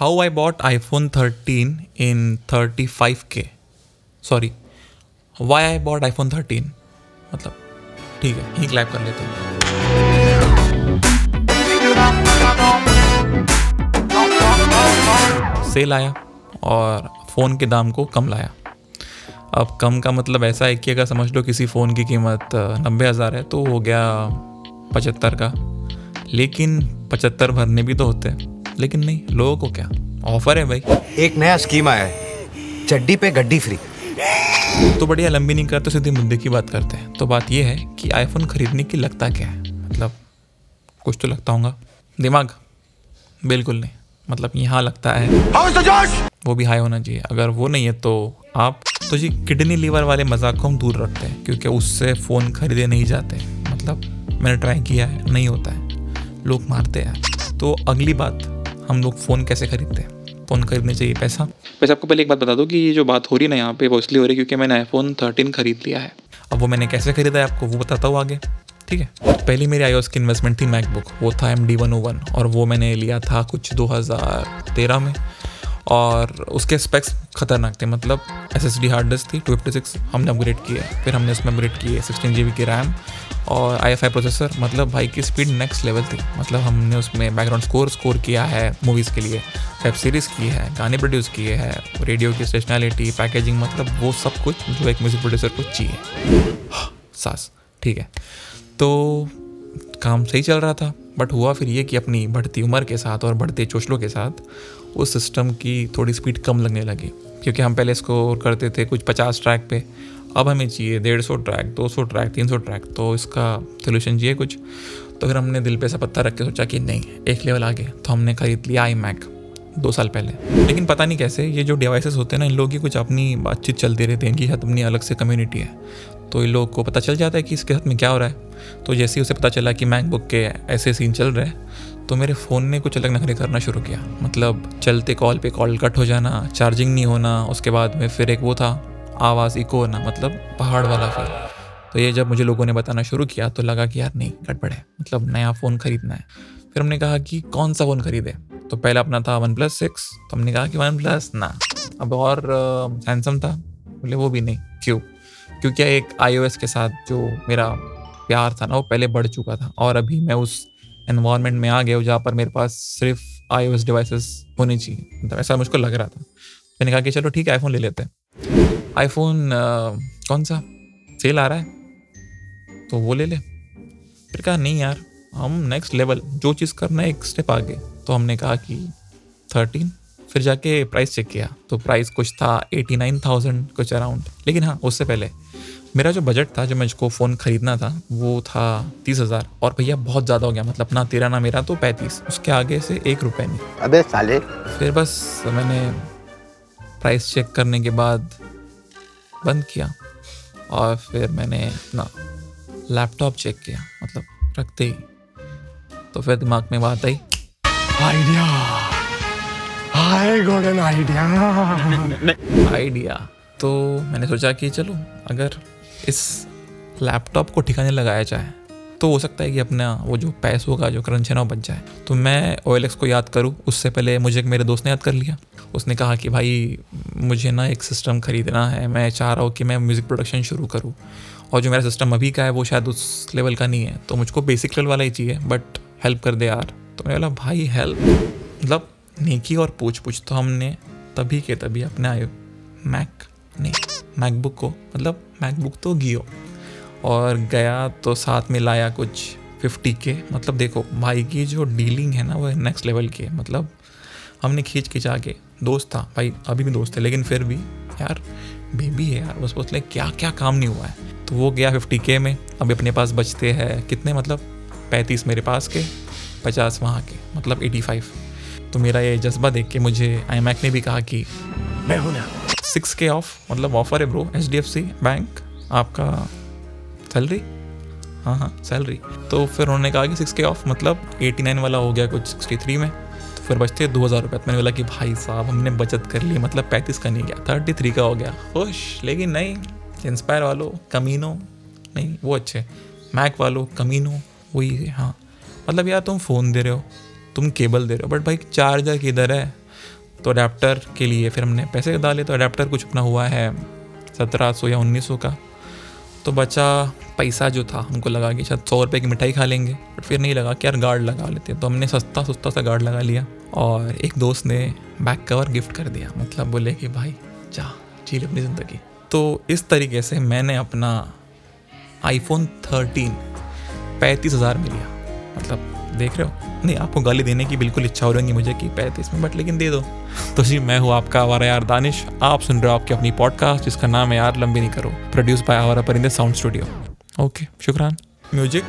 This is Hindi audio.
how I bought iPhone 13 in 35k. Sorry, why I bought iPhone 13. मतलब ठीक है यहीं क्लैप कर लेते हैं। सेल आया और फ़ोन के दाम को कम लाया। अब कम का मतलब ऐसा है कि अगर समझ लो किसी फ़ोन की कीमत नब्बे हज़ार है तो हो गया पचहत्तर का। लेकिन पचहत्तर भरने भी तो होते हैं। लेकिन नहीं लोगों को क्या? ऑफ़र है भाई। एक नया स्कीम आया है। चड्डी पे गड्डी फ्री तो बढ़िया लंबी नहीं करते सीधे मुद्दे की बात करते हैं। तो बात यह है कि आईफोन खरीदने की लगता क्या है? मतलब कुछ तो लगता होगा। दिमाग? बिल्कुल नहीं। मतलब यहाँ लगता है। वो भी हाई होना चाहिए। अगर वो नहीं है तो आप तो जी किडनी लीवर वाले मज़ाक को हम दूर रखते हैं क्योंकि उससे फ़ोन खरीदे नहीं जाते। मतलब मैंने ट्राई किया है नहीं होता है। लोग मारते हैं। तो अगली बात हम लोग फ़ोन कैसे खरीदते हैं? फ़ोन खरीदने चाहिए पैसा। वैसे आपको पहले एक बात बता दो कि ये जो बात हो रही है ना यहाँ पे वो इसलिए हो रही है क्योंकि मैंने आईफोन थर्टीन खरीद लिया है। अब वो मैंने कैसे खरीदा है आपको वो बताता हूँ आगे। ठीक है? पहली मेरी आई की इन्वेस्टमेंट थी मैकबुक वो था M D one O one और वो मैंने लिया था कुछ 2013 में। और उसके स्पेक्स खतरनाक थे। मतलब S S D hard disk थी टू फिफ्टी सिक्स हमने अपग्रेड किया। फिर हमने उसमें अपग्रेड किए सिक्सटीन जी बी की रैम और आई एफ़ आई प्रोसेसर मतलब भाई की स्पीड नेक्स्ट लेवल थी। मतलब हमने उसमें बैकग्राउंड स्कोर स्कोर किया है मूवीज़ के लिए वेब सीरीज़ की है, गाने प्रोड्यूस किए हैं रेडियो की स्टेशनैलिटी पैकेजिंग मतलब वो सब कुछ जो एक म्यूज़िक प्रोड्यूसर को चाहिए। सास, ठीक है। तो काम सही चल रहा था बट हुआ फिर ये कि अपनी बढ़ती उम्र के साथ और बढ़ते चोचलों के साथ उस सिस्टम की थोड़ी स्पीड कम लगने लगी। क्योंकि हम पहले स्कोर करते थे कुछ पचास ट्रैक पे, अब हमें चाहिए डेढ़ सौ ट्रैक दो सौ ट्रैक तीन सौ ट्रैक तो इसका सोल्यूशन चाहिए कुछ। तो फिर हमने दिल पे सा पत्ता रख के सोचा कि नहीं, एक लेवल आगे तो हमने खरीद लिया आई मैक दो साल पहले। लेकिन पता नहीं कैसे, ये जो डिवाइसेस होते हैं ना, इन लोगों की कुछ अपनी बातचीत चलती रहती है इनकी अपनी अलग से कम्युनिटी है। तो इन लोगों को पता चल जाता है कि इसके साथ में क्या हो रहा है। तो जैसे ही उसे पता चला कि मैकबुक के ऐसे सीन चल रहे हैं तो मेरे फ़ोन ने कुछ अलग नखरे करना शुरू किया। मतलब चलते कॉल पे कॉल कट हो जाना चार्जिंग नहीं होना, उसके बाद में फिर एक वो था, आवाज़ इको होना मतलब पहाड़ वाला फिर तो ये जब मुझे लोगों ने बताना शुरू किया तो लगा कि यार नहीं गड़बड़ है। मतलब नया फ़ोन ख़रीदना है। फिर हमने कहा कि कौन सा फ़ोन खरीदे? तो पहला अपना था वन प्लस सिक्स तो हमने कहा कि वन प्लस ना। अब और सैमसंग था। बोले वो भी नहीं। क्यों? क्योंकि एक आईओएस के साथ जो मेरा प्यार था ना, वो पहले बढ़ चुका था और अभी मैं उस एनवायरनमेंट में आ गया हूँ जहाँ पर मेरे पास सिर्फ़ आई ओ डिवाइसेस होने चाहिए। मतलब ऐसा मुझको लग रहा था। मैंने कहा कि चलो ठीक है आईफोन ले लेते हैं। आईफोन कौन सा? सेल आ रहा है। तो वो ले ले। फिर कहा, नहीं यार, हम नेक्स्ट लेवल जो चीज़ करना है, एक स्टेप आगे। तो हमने कहा कि थर्टीन फिर जाके प्राइस चेक किया। तो प्राइस कुछ था एटी नाइन थाउज़ेंड कुछ अराउंड लेकिन हाँ उससे पहले मेरा जो बजट था जो मुझको फ़ोन ख़रीदना था वो था तीस हज़ार। और भैया बहुत ज़्यादा हो गया। मतलब ना तेरा ना मेरा तो पैंतीस। उसके आगे से एक रुपये नहीं। अबे साले। फिर बस मैंने प्राइस चेक करने के बाद बंद किया। और फिर मैंने अपना लैपटॉप चेक किया। मतलब रखते ही। तो फिर दिमाग में बात आई। Idea I got an idea idea तो मैंने सोचा कि चलो अगर इस लैपटॉप को ठिकाने लगाया जाए तो हो सकता है कि अपना वो जो पैसों का जो क्रंच है ना बच जाए। तो मैं ओ को याद करूँ। उससे पहले मुझे मेरे दोस्त ने याद कर लिया। उसने कहा कि, भाई, मुझे ना एक सिस्टम ख़रीदना है। मैं चाह रहा हूँ कि मैं म्यूज़िक प्रोडक्शन शुरू करूँ। और जो मेरा सिस्टम अभी का है, वो शायद उस लेवल का नहीं है। तो मुझको बेसिक लेवल वाला ही चाहिए बट हेल्प कर दे यार। तो मैंने बोला, भाई हेल्प मतलब नेकी और पूछ पूछ तो हमने तभी के तभी अपने आए मैक नहीं मैकबुक को मतलब मैकबुक तो गियो और गया तो साथ में लाया कुछ फिफ्टी के मतलब देखो भाई की जो डीलिंग है ना वो नेक्स्ट लेवल की है मतलब हमने खींच खिंचा के दोस्त था, भाई अभी भी दोस्त है, लेकिन फिर भी यार बेबी है यार, बस बोलते क्या क्या काम नहीं हुआ है। तो वो गया फिफ्टी के में, अभी अपने पास बचते हैं, कितने मतलब पैंतीस मेरे पास के, पचास वहाँ के मतलब एटी फाइव तो मेरा ये जज्बा देख के मुझे आई ने भी कहा कि मैं हूँ ना सिक्स के ऑफ़ मतलब ऑफ़र है bro H D F C bank आपका सैलरी हाँ हाँ सैलरी तो फिर उन्होंने कहा कि सिक्स के ऑफ़ मतलब एटी नाइन वाला हो गया कुछ सिक्सटी थ्री में तो फिर बचते दो हज़ार रुपये। मैंने बोला कि भाई साहब, हमने बचत कर ली मतलब पैंतीस का नहीं गया थर्टी थ्री का हो गया। खुश, लेकिन नहीं इंस्पायर वालों, कमीनो, नहीं, वो अच्छे मैक वालों, कमीनो, वही है हाँ। मतलब यार तुम फ़ोन दे रहे हो, तुम केबल दे रहे हो बट भाई चार्जर किधर है? तो अडेप्टर के लिए फिर हमने पैसे डाले तो अडेप्टर कुछ अपना हुआ है सत्रह सौ या उन्नीस सौ का। तो बचा पैसा जो था, हमको लगा कि शायद सौ रुपये की मिठाई खा लेंगे बट फिर नहीं लगा कि यार गार्ड लगा लेते तो हमने सस्ता सस्ता सा गार्ड लगा लिया और एक दोस्त ने बैक कवर गिफ्ट कर दिया। मतलब बोले कि भाई, जा चील अपनी ज़िंदगी। तो इस तरीके से मैंने अपना आईफोन थर्टीन पैंतीस हज़ार में लिया। मतलब देख रहे हो? नहीं, आपको गाली देने की बिल्कुल इच्छा हो रही मुझे कि पैंतीस में बट लेकिन दे दो। तो जी, मैं हूँ आपका आवारा यार दानिश। आप सुन रहे हो आपकी अपनी पॉडकास्ट जिसका नाम है यार लंबी नहीं करो। Produce by Awara Parinde sound studio okay शुक्रान। Music